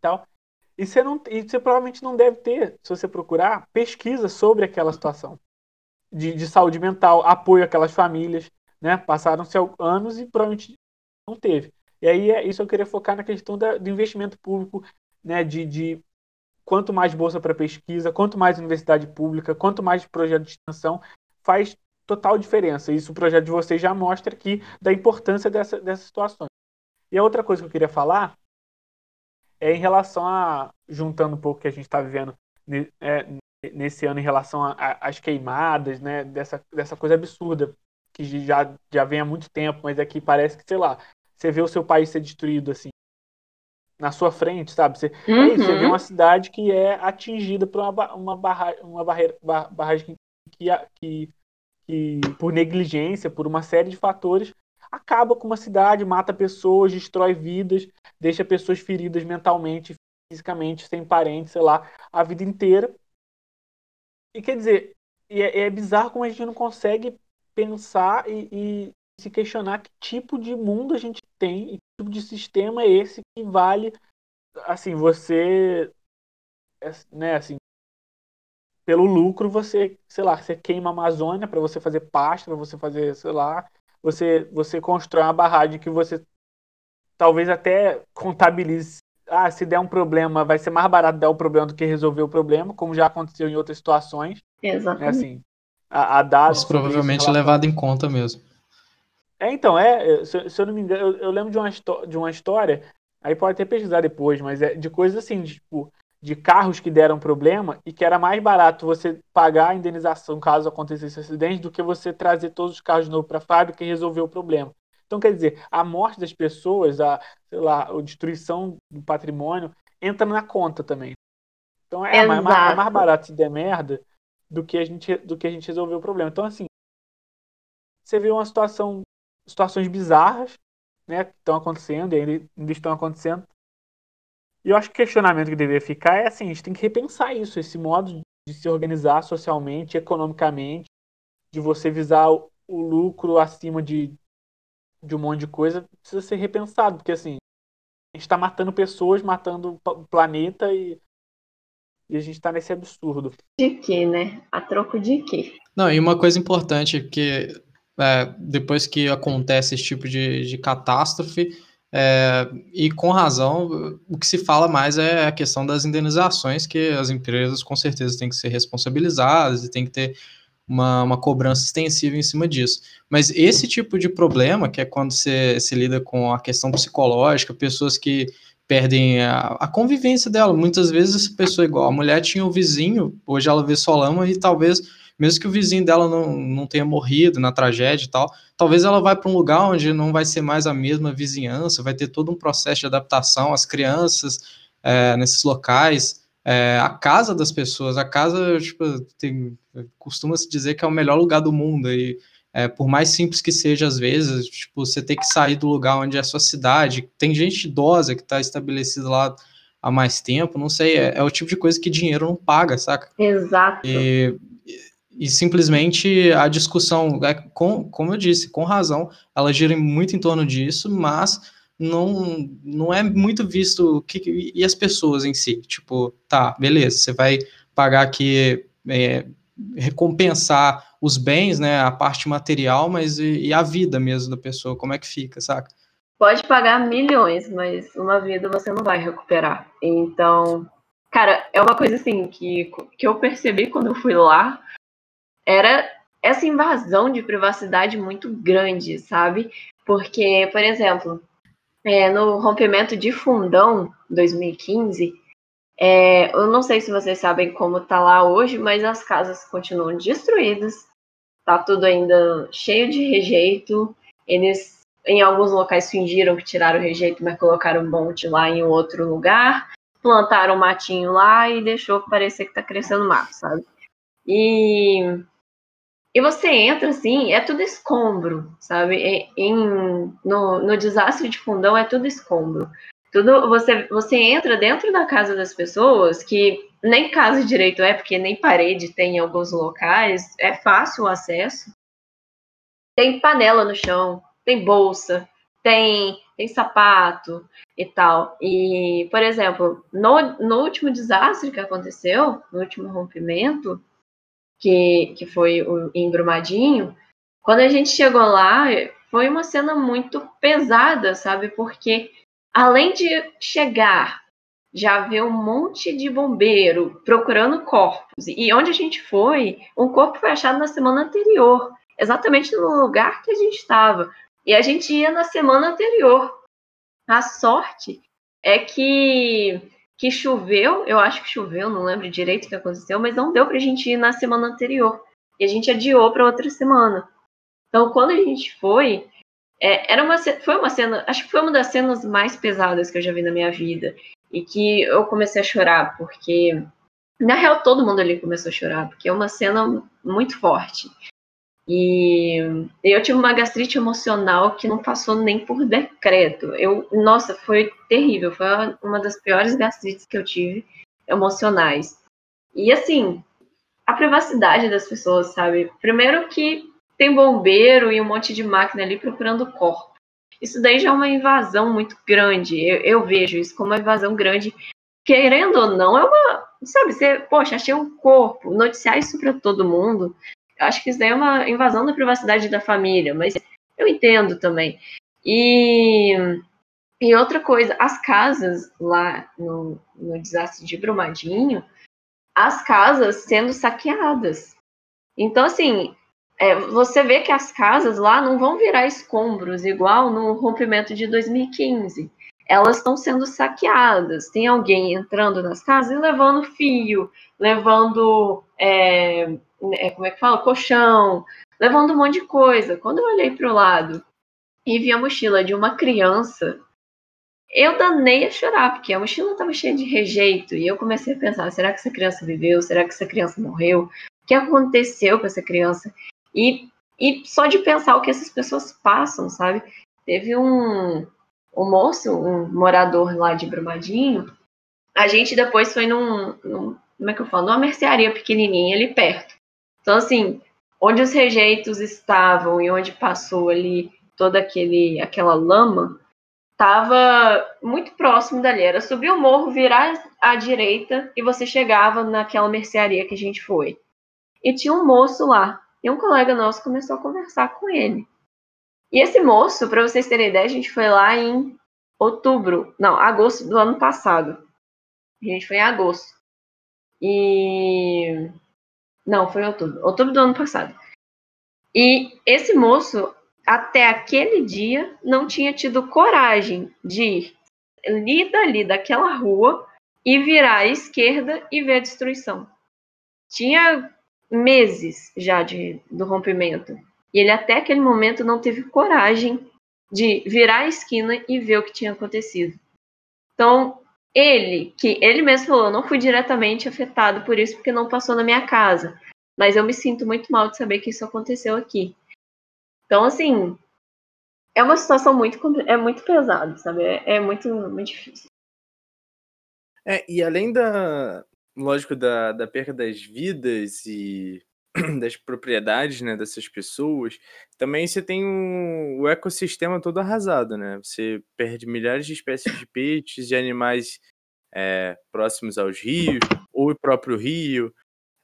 tal. E você não, e você provavelmente não deve ter, se você procurar, pesquisa sobre aquela situação de, de saúde mental, apoio àquelas famílias, né? Passaram-se anos e provavelmente não teve. E aí é isso eu queria focar na questão da, do investimento público, né? De, de quanto mais bolsa para pesquisa, quanto mais universidade pública, quanto mais projeto de extensão, faz total diferença. Isso o projeto de vocês já mostra aqui da importância dessa, dessas situações. E a outra coisa que eu queria falar é em relação a, juntando um pouco o que a gente está vivendo é, nesse ano em relação às queimadas, né, dessa, dessa coisa absurda que já, já vem há muito tempo, mas aqui parece que, sei lá, você vê o seu país ser destruído assim, na sua frente, sabe? Você, uhum. é isso, você vê uhum. uma cidade que é atingida por uma, uma, barra, uma barreira, barragem que, que, que, por negligência, por uma série de fatores, acaba com uma cidade, mata pessoas, destrói vidas, deixa pessoas feridas mentalmente, fisicamente, sem parentes, sei lá, a vida inteira. E quer dizer, é, é bizarro como a gente não consegue pensar e, e se questionar que tipo de mundo a gente tem tipo de sistema é esse que vale assim você né assim pelo lucro você sei lá você queima a Amazônia para você fazer pasta para você fazer sei lá você você constrói uma barragem que você talvez até contabilize ah se der um problema vai ser mais barato dar o problema do que resolver o problema como já aconteceu em outras situações Exatamente. É assim a, a dados Mas provavelmente levado em conta mesmo é, então, é, se, se eu não me engano, eu, eu lembro de uma, de uma história, aí pode até pesquisar depois, mas é de coisas assim, de, tipo, de carros que deram problema e que era mais barato você pagar a indenização caso acontecesse acidente do que você trazer todos os carros de novo para a fábrica e resolver o problema. Então, quer dizer, a morte das pessoas, a, sei lá, a destruição do patrimônio entra na conta também. Então é, mais, é mais barato se der merda do que a gente do que a gente resolver o problema. Então assim, você vê uma situação situações bizarras, né, que estão acontecendo e ainda, ainda estão acontecendo. E eu acho que o questionamento que deveria ficar é assim, a gente tem que repensar isso, esse modo de se organizar socialmente, economicamente, de você visar o, o lucro acima de, de um monte de coisa, precisa ser repensado, porque assim, a gente está matando pessoas, matando o planeta e, e a gente está nesse absurdo. De quê, né? A troco de quê? Não, e uma coisa importante que é, depois que acontece esse tipo de, de catástrofe, É, e com razão, o que se fala mais é a questão das indenizações, que as empresas com certeza têm que ser responsabilizadas e tem que ter uma, uma cobrança extensiva em cima disso. Mas esse tipo de problema, que é quando você se lida com a questão psicológica, pessoas que perdem a, a, convivência dela. Muitas vezes essa pessoa, igual a mulher tinha um vizinho, hoje ela vê só lama e talvez, mesmo que o vizinho dela não, não tenha morrido na tragédia e tal, talvez ela vá para um lugar onde não vai ser mais a mesma vizinhança, vai ter todo um processo de adaptação, as crianças é, nesses locais, é, a casa das pessoas, a casa, tipo, costuma-se dizer que é o melhor lugar do mundo, e é, por mais simples que seja às vezes, tipo, você tem que sair do lugar onde é a sua cidade, tem gente idosa que está estabelecida lá há mais tempo, não sei, é, é, o tipo de coisa que dinheiro não paga, saca? Exato. E, e simplesmente a discussão, é, com, como eu disse, com razão, ela gira muito em torno disso, mas não, não é muito visto que, e as pessoas em si, tipo, tá, beleza, você vai pagar aqui, é, recompensar os bens, né, a parte material, mas e, e, a vida mesmo da pessoa, como é que fica, saca? Pode pagar milhões, mas uma vida você não vai recuperar. Então, cara, é uma coisa assim que, que eu percebi quando eu fui lá, era essa invasão de privacidade muito grande, sabe? Porque, por exemplo, é, no rompimento de Fundão 2015, é, eu não sei se vocês sabem como tá lá hoje, mas as casas continuam destruídas, tá tudo ainda cheio de rejeito. Eles, em alguns locais, fingiram que tiraram o rejeito, mas colocaram um monte lá em outro lugar, plantaram um matinho lá e deixou parecer que tá crescendo mato, sabe? E e você entra assim, é tudo escombro, sabe? Em, no, no desastre de fundão é tudo escombro. Tudo você, você entra dentro da casa das pessoas, que nem casa direito é, porque nem parede tem em alguns locais, é fácil o acesso. Tem panela no chão, tem bolsa, tem, tem sapato e tal. E, por exemplo, no, no último desastre que aconteceu, no último rompimento, que, que foi em Brumadinho, quando a gente chegou lá, foi uma cena muito pesada, sabe? Porque além de chegar, já ver um monte de bombeiro procurando corpos, e onde a gente foi, um corpo foi achado na semana anterior, exatamente no lugar que a gente estava. E a gente ia na semana anterior. A sorte é que que choveu, eu acho que choveu, não lembro direito o que aconteceu, mas não deu pra gente ir na semana anterior. E a gente adiou para outra semana. Então, quando a gente foi, é, era uma, foi uma cena, acho que foi uma das cenas mais pesadas que eu já vi na minha vida. E que eu comecei a chorar, porque, na real, todo mundo ali começou a chorar, porque é uma cena muito forte. E eu tive uma gastrite emocional que não passou nem por decreto. Eu, nossa, foi terrível. Foi uma das piores gastrites que eu tive emocionais. E assim, a privacidade das pessoas, sabe? Primeiro que tem bombeiro e um monte de máquina ali procurando corpo. Isso daí já é uma invasão muito grande. Eu, eu vejo isso como uma invasão grande. Querendo ou não, é uma. Sabe, você, poxa, achei um corpo. Noticiar isso para todo mundo acho que isso daí é uma invasão da privacidade da família, mas eu entendo também. E, e outra coisa, as casas lá no, no desastre de Brumadinho, as casas sendo saqueadas. Então, assim, é, você vê que as casas lá não vão virar escombros, igual no rompimento de 2015. Elas estão sendo saqueadas. Tem alguém entrando nas casas e levando fio, levando é, é, como é que fala? Colchão, levando um monte de coisa. Quando eu olhei para o lado e vi a mochila de uma criança, eu danei a chorar, porque a mochila estava cheia de rejeito. E eu comecei a pensar: será que essa criança viveu? Será que essa criança morreu? O que aconteceu com essa criança? E, e só de pensar o que essas pessoas passam, sabe? Teve um, um moço, um morador lá de Brumadinho. A gente depois foi num, num como é que eu falo? Numa mercearia pequenininha ali perto. Então, assim, onde os rejeitos estavam e onde passou ali toda aquele, aquela lama, estava muito próximo dali. Era subir o morro, virar à direita e você chegava naquela mercearia que a gente foi. E tinha um moço lá. E um colega nosso começou a conversar com ele. E esse moço, para vocês terem ideia, a gente foi lá em outubro, não, agosto do ano passado. A gente foi em agosto. E. Não, foi em outubro. Outubro do ano passado. E esse moço, até aquele dia, não tinha tido coragem de ir ali dali daquela rua e virar à esquerda e ver a destruição. Tinha meses já de, do rompimento. E ele até aquele momento não teve coragem de virar a esquina e ver o que tinha acontecido. Então, ele, que ele mesmo falou, não fui diretamente afetado por isso porque não passou na minha casa, mas eu me sinto muito mal de saber que isso aconteceu aqui. Então, assim, é uma situação muito é muito pesada, sabe? É, é muito muito difícil. É, e além da, lógico, da, da perda das vidas e das propriedades, né, dessas pessoas, também você tem o, o ecossistema todo arrasado, né? Você perde milhares de espécies de peixes e animais é, próximos aos rios, ou o próprio rio.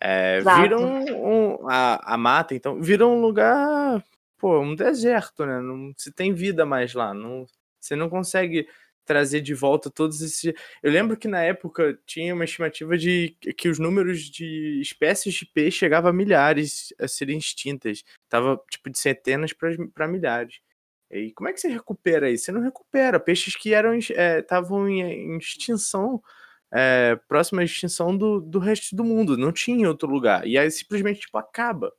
É, viram um, a, a mata, então, viram um lugar, pô, um deserto, né? Não se tem vida mais lá. Não, você não consegue trazer de volta todos esses. Eu lembro que na época tinha uma estimativa de que os números de espécies de peixe chegavam a milhares a serem extintas. Tava tipo de centenas para milhares. E como é que você recupera isso? Você não recupera. Peixes que eram estavam é, em, extinção, é, próxima à extinção do, do resto do mundo. Não tinha outro lugar. E aí simplesmente tipo, acaba.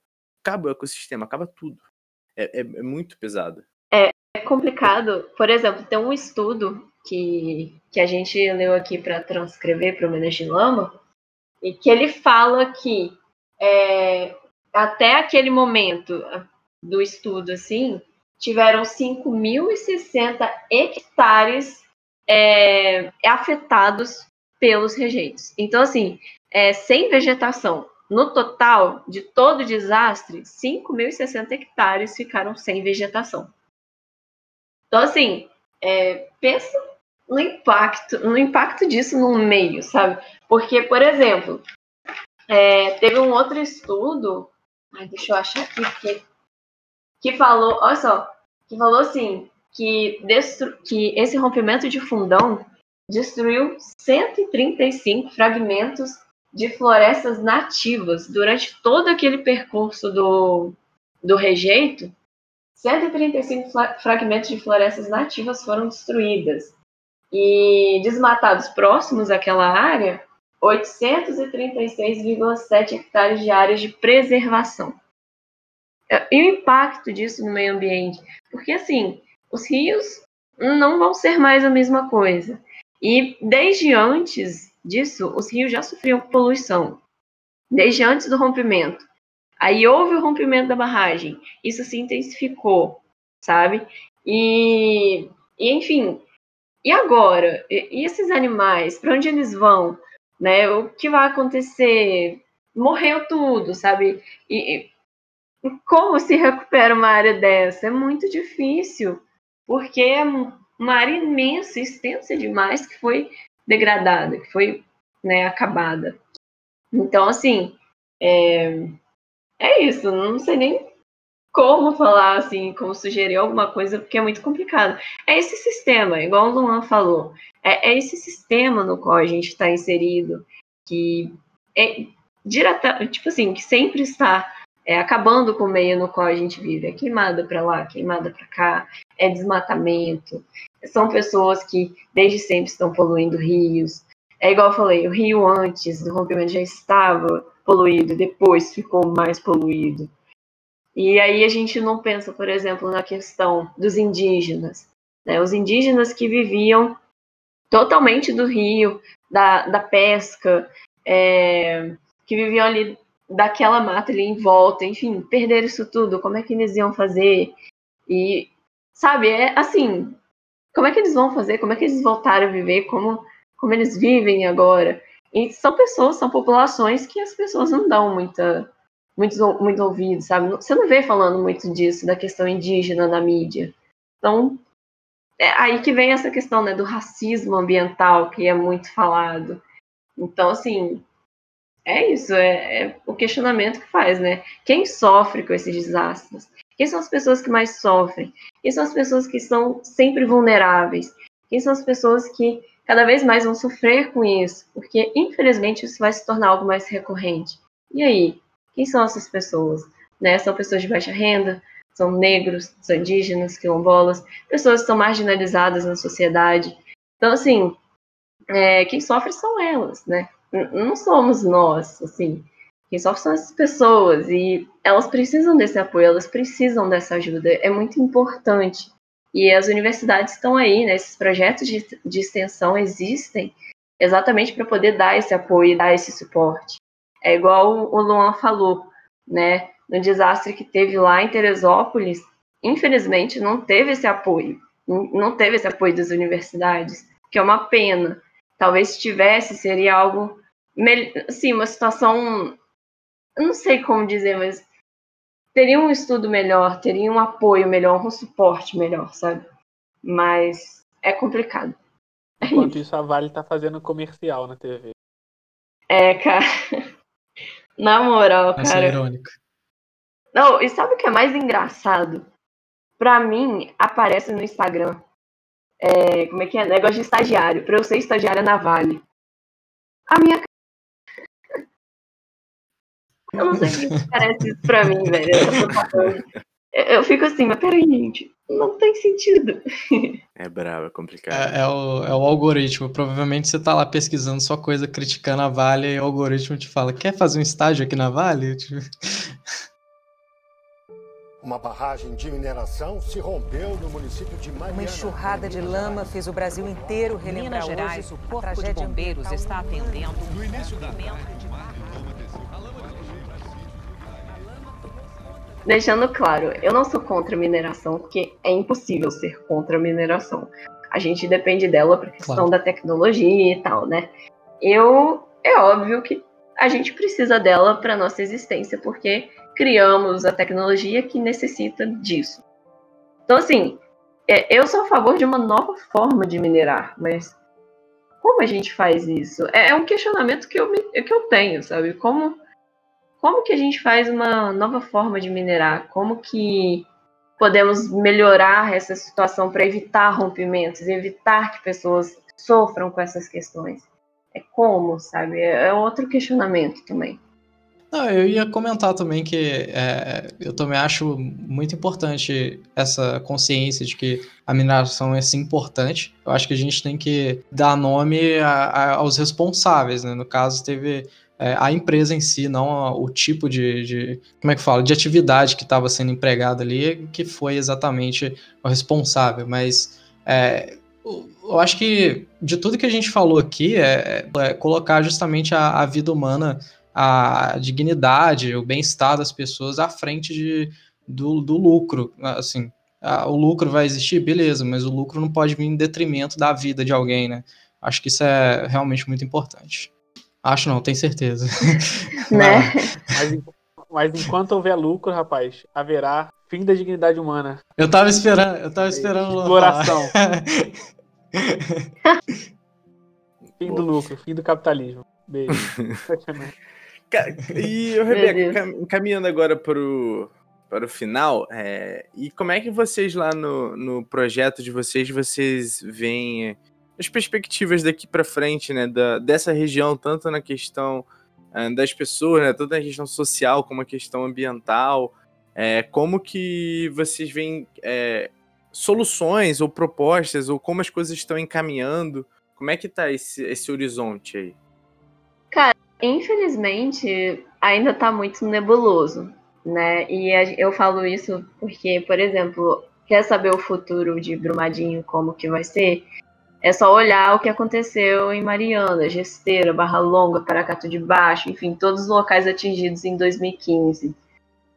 Acaba o ecossistema, acaba tudo. É, é, é muito pesado. É, é complicado. Por exemplo, tem um estudo que, que a gente leu aqui para transcrever para o Menes de Lama, e que ele fala que é, até aquele momento do estudo, assim, tiveram 5.060 hectares é, afetados pelos rejeitos. Então, assim, é, sem vegetação. No total de todo o desastre, 5.060 hectares ficaram sem vegetação. Então, assim, é, pensa no impacto, no impacto disso no meio, sabe? Porque, por exemplo, é, teve um outro estudo, deixa eu achar aqui, que, que falou, olha só, que falou assim, que, destru, que esse rompimento de fundão destruiu 135 fragmentos de florestas nativas durante todo aquele percurso do, do rejeito. 135 fragmentos de florestas nativas foram destruídas e desmatados próximos àquela área, 836,7 hectares de áreas de preservação. E o impacto disso no meio ambiente? Porque, assim, os rios não vão ser mais a mesma coisa. E desde antes disso, os rios já sofriam poluição. Desde antes do rompimento. Aí houve o rompimento da barragem. Isso se intensificou, sabe? E, e enfim, e agora? E, esses animais? Para onde eles vão? Né? O que vai acontecer? Morreu tudo, sabe? E, e como se recupera uma área dessa? É muito difícil, porque é uma área imensa, extensa demais, que foi degradada, que foi né, acabada. Então, assim, é, é isso. Não sei nem como falar assim, como sugerir alguma coisa, porque é muito complicado. É esse sistema, igual o Luan falou, é, é esse sistema no qual a gente está inserido, que é direta, tipo assim, que sempre está é, acabando com o meio no qual a gente vive. É queimada para lá, queimada para cá, é desmatamento. São pessoas que desde sempre estão poluindo rios. É igual eu falei, o rio antes do rompimento já estava poluído, depois ficou mais poluído. E aí a gente não pensa, por exemplo, na questão dos indígenas. Né? Os indígenas que viviam totalmente do rio, da, da pesca, é, que viviam ali daquela mata ali em volta, enfim, perderam isso tudo, como é que eles iam fazer? E, sabe, é assim, como é que eles vão fazer? Como é que eles voltaram a viver? Como, como eles vivem agora? E são pessoas, são populações que as pessoas não dão muita muito, muito ouvido, sabe? Você não vê falando muito disso, da questão indígena na mídia. Então, é aí que vem essa questão né, do racismo ambiental, que é muito falado. Então, assim, é isso, é, é, o questionamento que faz, né? Quem sofre com esses desastres? Quem são as pessoas que mais sofrem? Quem são as pessoas que são sempre vulneráveis? Quem são as pessoas que cada vez mais vão sofrer com isso? Porque, infelizmente, isso vai se tornar algo mais recorrente. E aí? Quem são essas pessoas? Né? São pessoas de baixa renda? São negros, são indígenas, quilombolas, pessoas que são marginalizadas na sociedade. Então, assim, é, quem sofre são elas, né? Não somos nós, assim. Quem sofre são essas pessoas e elas precisam desse apoio, elas precisam dessa ajuda. É muito importante. E as universidades estão aí, né? Esses projetos de, de extensão existem exatamente para poder dar esse apoio, dar esse suporte. É igual o Luan falou, né? No desastre que teve lá em Teresópolis, infelizmente não teve esse apoio, não teve esse apoio das universidades, que é uma pena. Talvez se tivesse, seria algo, assim, uma situação eu não sei como dizer, mas teria um estudo melhor, teria um apoio melhor, um suporte melhor, sabe? Mas é complicado. Enquanto isso, a Vale tá fazendo comercial na TV. É, cara. Na moral, Essa cara. é. Não, e sabe o que é mais engraçado? Pra mim, aparece no Instagram. É, como é que é? Negócio de estagiário. Pra eu ser estagiária na Vale. A minha Eu não sei o que parece isso pra mim, velho. Eu eu fico assim, mas peraí, gente. Não tem sentido. É bravo, é complicado. É, é o, é o algoritmo. Provavelmente você tá lá pesquisando só coisa, criticando a Vale, e o algoritmo te fala: quer fazer um estágio aqui na Vale? Tipo, Uma barragem de mineração se rompeu no município de Mariana. Uma enxurrada de lama fez o Brasil inteiro Em relembrar Minas Gerais, hoje o a Corpo de Bombeiros está atendendo No início da tarde, Deixando claro, eu não sou contra a mineração, porque é impossível ser contra a mineração. A gente depende dela por questão Claro. da tecnologia e tal, né? Eu. É óbvio que a gente precisa dela para nossa existência, porque criamos a tecnologia que necessita disso. Então, assim, é, eu sou a favor de uma nova forma de minerar, mas como a gente faz isso? É, é um questionamento que eu, me- que eu tenho, sabe? Como, como que a gente faz uma nova forma de minerar? Como que podemos melhorar essa situação para evitar rompimentos, evitar que pessoas sofram com essas questões? É como, sabe? É é outro questionamento também. Não, eu ia comentar também que é, eu também acho muito importante essa consciência de que a mineração é sim importante. Eu acho que a gente tem que dar nome a- a- aos responsáveis, né? No caso, teve é, a empresa em si, não a- o tipo de, de- como é que fala, de atividade que estava sendo empregada ali, que foi exatamente o responsável. Mas é, eu acho que de tudo que a gente falou aqui é, é colocar justamente a, a vida humana a dignidade, o bem-estar das pessoas à frente de, do, do lucro. Assim, o lucro vai existir, beleza, mas o lucro não pode vir em detrimento da vida de alguém, né? Acho que isso é realmente muito importante. Acho não, tenho certeza. Né? Mas, mas enquanto houver lucro, rapaz, haverá fim da dignidade humana. Eu tava esperando, eu tava esperando Exploração. Fim do lucro, fim do capitalismo. Beijo. E, ô, Meu Rebeca, caminhando agora para o, para o final, é, e como é que vocês lá no, no projeto de vocês, vocês veem é, as perspectivas daqui para frente, né, da, dessa região, tanto na questão ah, das pessoas, né, tanto na questão social como a questão ambiental, é, como que vocês veem é, soluções ou propostas, ou como as coisas estão encaminhando, como é que tá esse, esse horizonte aí? Infelizmente, ainda está muito nebuloso, né? E a- eu falo isso porque, por exemplo, quer saber o futuro de Brumadinho, como que vai ser? É só olhar o que aconteceu em Mariana, Gesteira, Barra Longa, Paracatu de Baixo, enfim, todos os locais atingidos em 2015.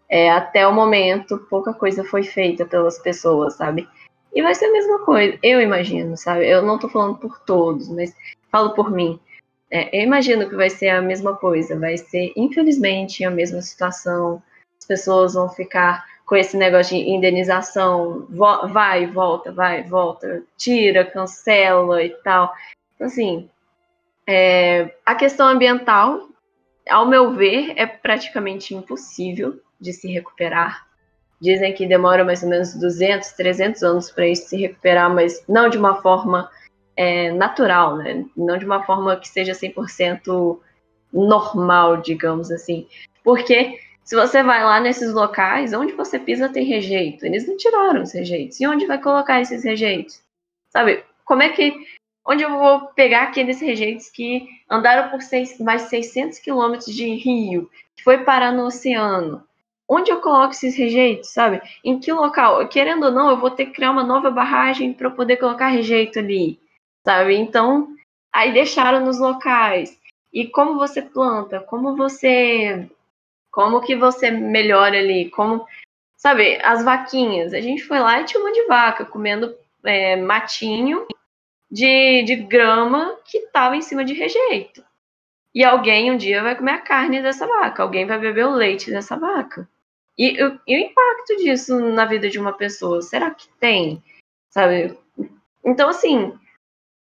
É, até o momento, pouca coisa foi feita pelas pessoas, sabe? E vai ser a mesma coisa, eu imagino, sabe? Eu não tô falando por todos, mas falo por mim. É, eu imagino que vai ser a mesma coisa, vai ser, infelizmente, a mesma situação. As pessoas vão ficar com esse negócio de indenização, vai, volta, vai, volta, tira, cancela e tal. Então, assim, é, a questão ambiental, ao meu ver, é praticamente impossível de se recuperar. Dizem que demora mais ou menos 200, 300 anos para isso se recuperar, mas não de uma forma é, natural, né? Não de uma forma que seja 100% normal, digamos assim. Porque se você vai lá nesses locais, onde você pisa tem rejeito. Eles não tiraram os rejeitos. E onde vai colocar esses rejeitos? Sabe? Como é que. Onde eu vou pegar aqueles rejeitos que andaram por seis, mais 600 quilômetros de rio, que foi parar no oceano? Onde eu coloco esses rejeitos, sabe? Em que local? Querendo ou não, eu vou ter que criar uma nova barragem para poder colocar rejeito ali, sabe? Então, aí deixaram nos locais. E como você planta? Como você como que você melhora ali? Como, sabe, as vaquinhas. A gente foi lá e tinha uma de vaca comendo é, matinho de, de grama que estava em cima de rejeito. E alguém um dia vai comer a carne dessa vaca, alguém vai beber o leite dessa vaca. E, e, e o impacto disso na vida de uma pessoa, será que tem? Sabe? Então, assim,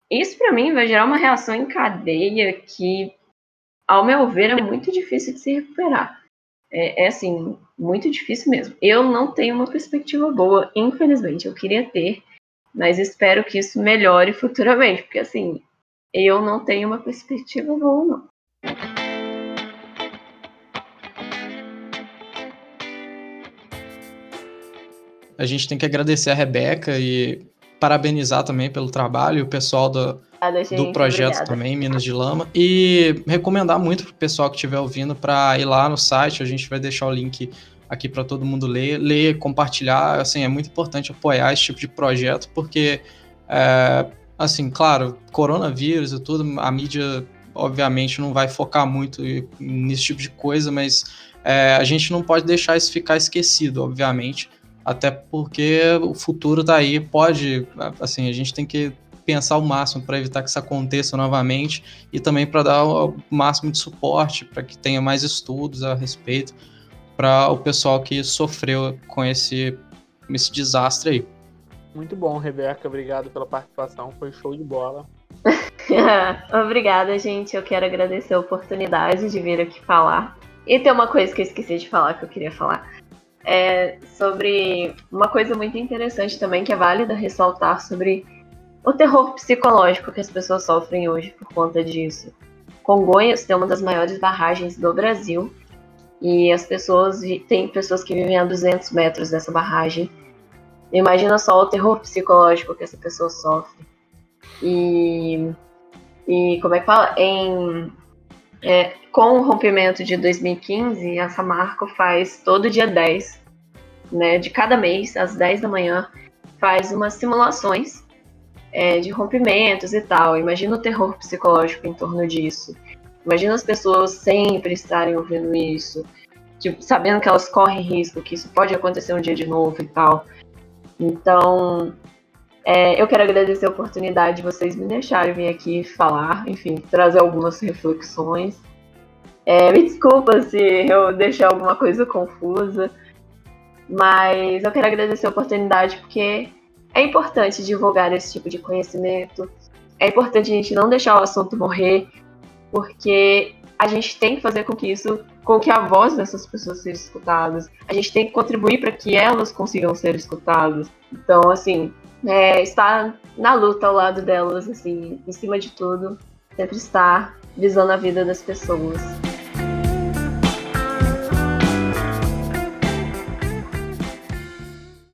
isso para mim vai gerar uma reação em cadeia que, ao meu ver, é muito difícil de se recuperar é, é, assim, muito difícil mesmo. Eu não tenho uma perspectiva boa, infelizmente. Eu queria ter, mas espero que isso melhore futuramente, porque assim, eu não tenho uma perspectiva boa, não. A gente tem que agradecer a Rebeca e parabenizar também pelo trabalho, o pessoal do, gente, do projeto obrigada. também, Minas de Lama. E recomendar muito pro pessoal que estiver ouvindo para ir lá no site, a gente vai deixar o link aqui para todo mundo ler, ler, compartilhar, assim, é muito importante apoiar esse tipo de projeto, porque, é, assim, claro, coronavírus e tudo, a mídia, obviamente, não vai focar muito nesse tipo de coisa, mas é, a gente não pode deixar isso ficar esquecido, obviamente, até porque o futuro tá aí, pode, assim, a gente tem que pensar o máximo para evitar que isso aconteça novamente e também para dar o máximo de suporte para que tenha mais estudos a respeito para o pessoal que sofreu com esse, esse desastre aí. Muito bom, Rebeca. Obrigado pela participação. Foi show de bola. Obrigada, gente. Eu quero agradecer a oportunidade de vir aqui falar. E tem uma coisa que eu esqueci de falar que eu queria falar é, sobre uma coisa muito interessante também que é válida ressaltar sobre o terror psicológico que as pessoas sofrem hoje por conta disso. Congonhas tem uma das maiores barragens do Brasil e as pessoas tem pessoas que vivem a 200 metros dessa barragem. Imagina só o terror psicológico que essa pessoa sofre. E, e como é que fala? Em é, com o rompimento de 2015, a Samarco faz todo dia 10, né, de cada mês, às 10 da manhã, faz umas simulações é, de rompimentos e tal. Imagina o terror psicológico em torno disso. Imagina as pessoas sempre estarem ouvindo isso, tipo, sabendo que elas correm risco, que isso pode acontecer um dia de novo e tal. Então, é, eu quero agradecer a oportunidade de vocês me deixarem vir aqui falar, enfim, trazer algumas reflexões. É, me desculpa se eu deixei alguma coisa confusa, mas eu quero agradecer a oportunidade porque é importante divulgar esse tipo de conhecimento. É importante a gente não deixar o assunto morrer, porque a gente tem que fazer com que isso, com que a voz dessas pessoas seja escutada. A gente tem que contribuir para que elas consigam ser escutadas. Então, assim, é, estar na luta ao lado delas, assim, em cima de tudo, sempre estar visando a vida das pessoas.